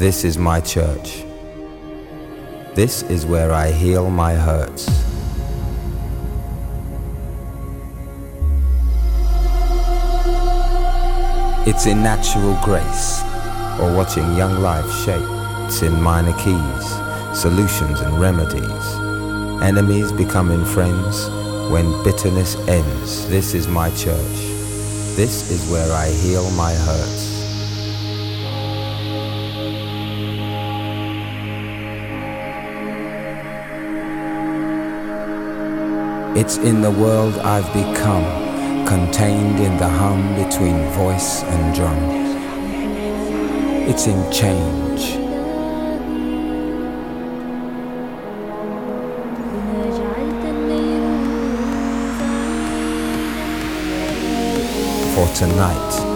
This is my church. This is where I heal my hurts. It's in natural grace or watching young life shape. It's in minor keys, solutions and remedies. Enemies becoming friends when bitterness ends. This is my church. This is where I heal my hurts. It's in the world I've become, contained in the hum between voice and drum. It's in change. For tonight,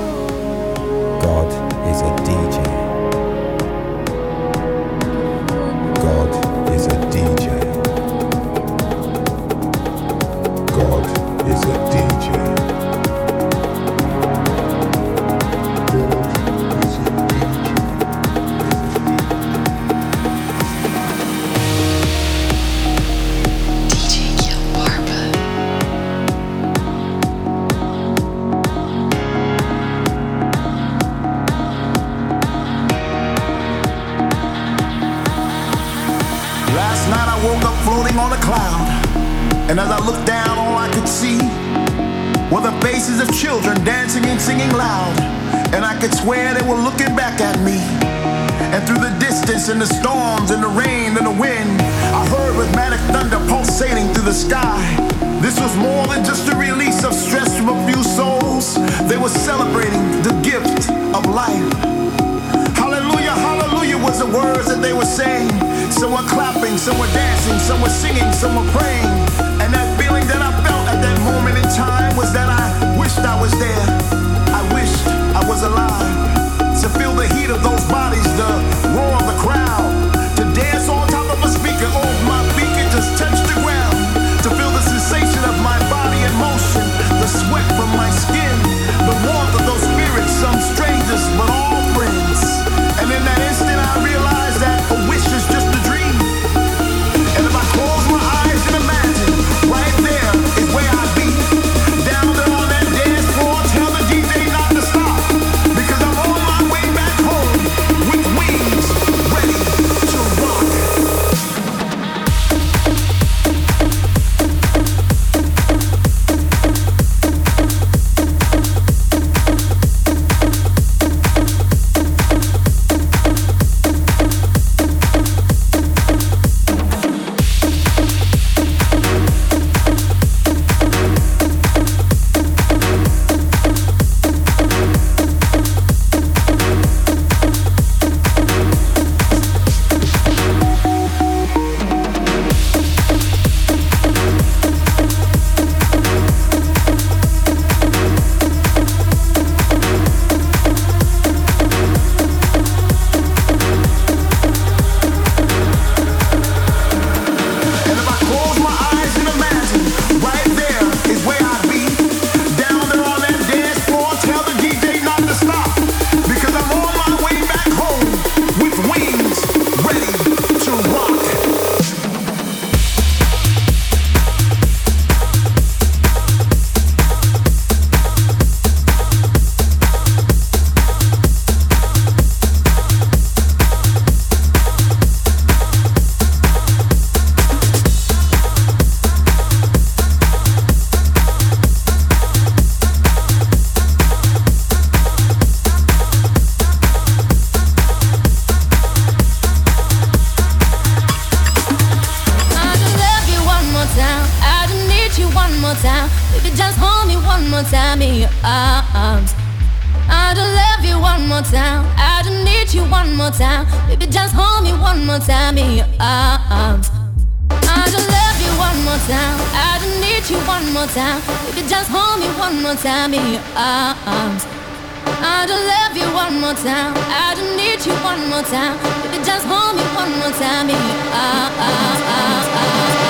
faces of children dancing and singing loud. And I could swear they were looking back at me. And through the distance, and the storms, and the rain, and the wind, I heard rhythmic thunder pulsating through the sky. This was more than just a release of stress from a few souls. They were celebrating the gift of life. Hallelujah, hallelujah was the words that they were saying. Some were clapping, some were dancing, some were singing, some were praying. And that feeling that I felt at that moment in time was that I wished I was there. I wished I was alive. To feel the heat of those bodies, the roar of the crowd. To dance on time. I just need you one more time. Baby, just hold me one more time in your arms. I just love you one more time. I just need you one more time. Baby, just hold me one more time in your arms. I just love you one more time. I just need you one more time. Baby, just hold me one more time in your arms.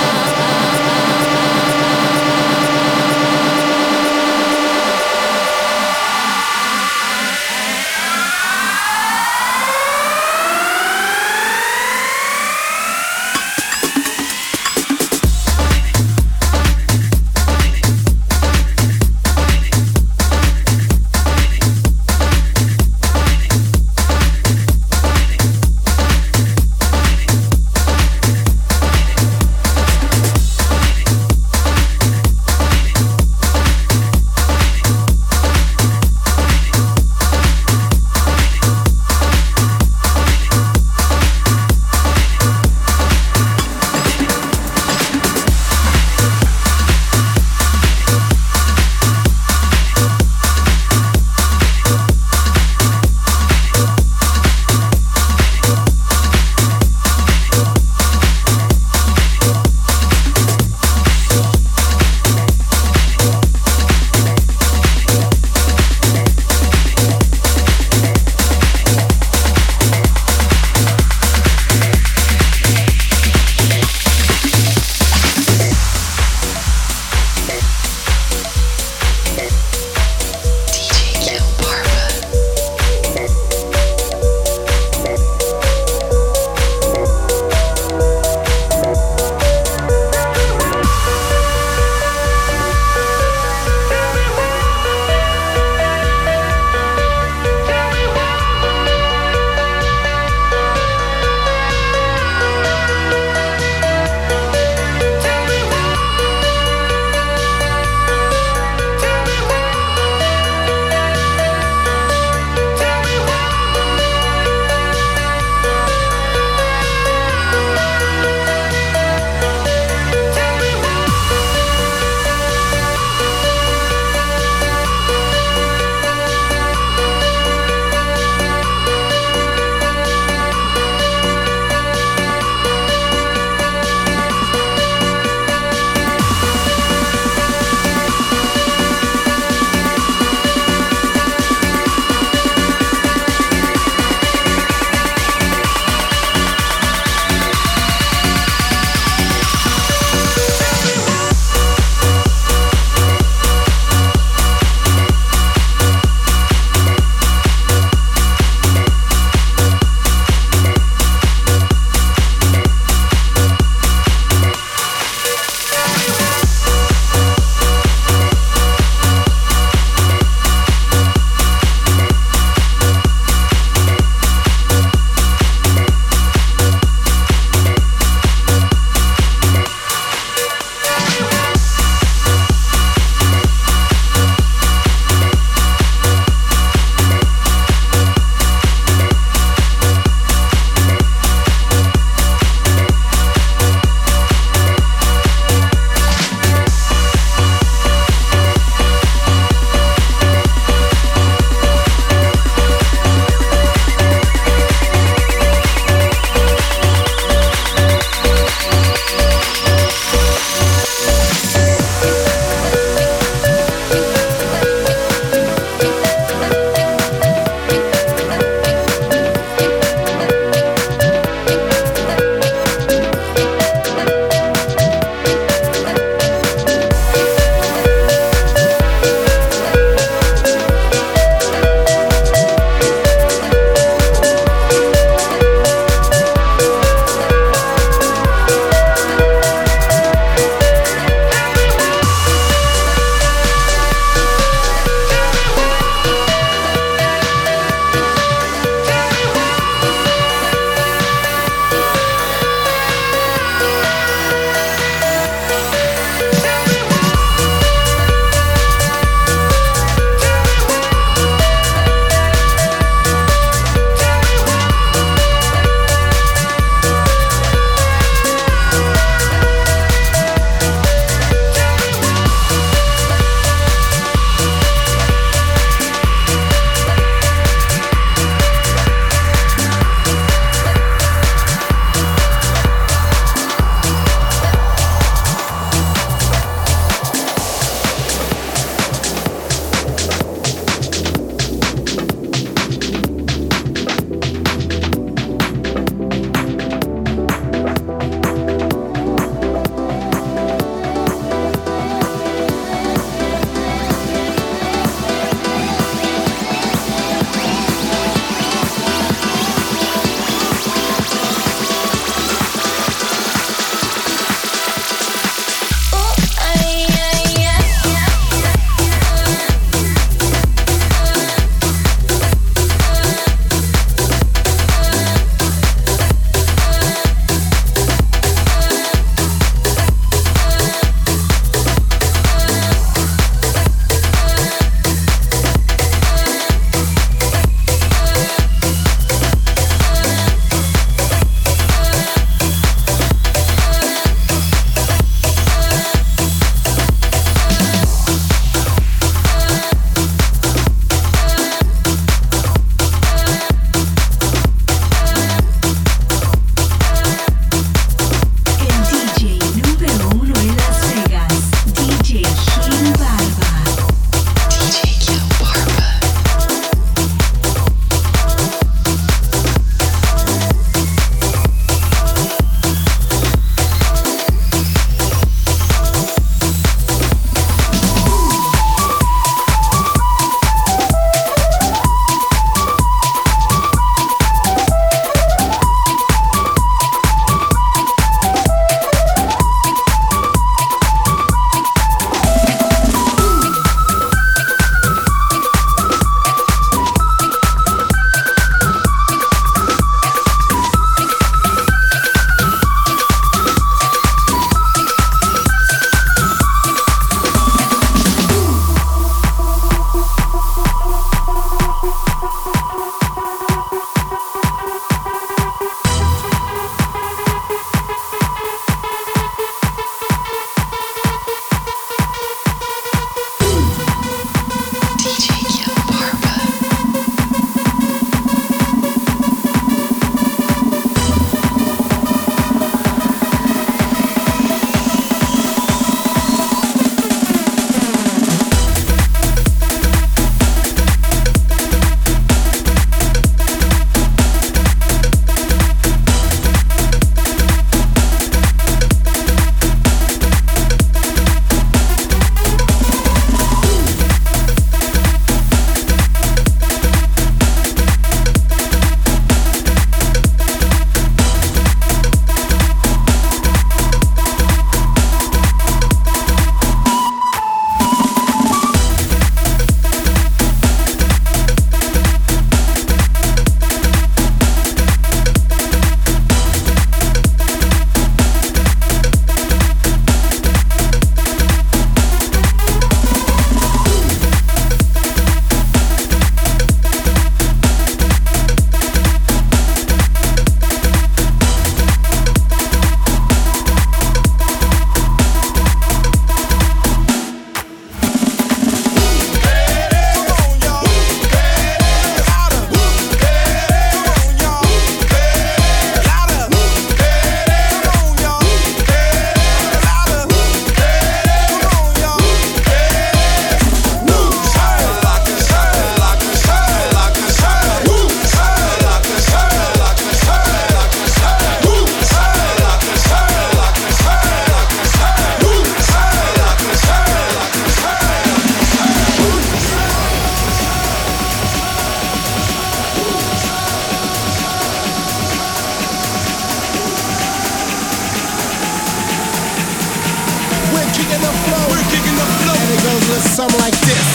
some like this.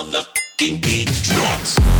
When the motherfucking beat drops.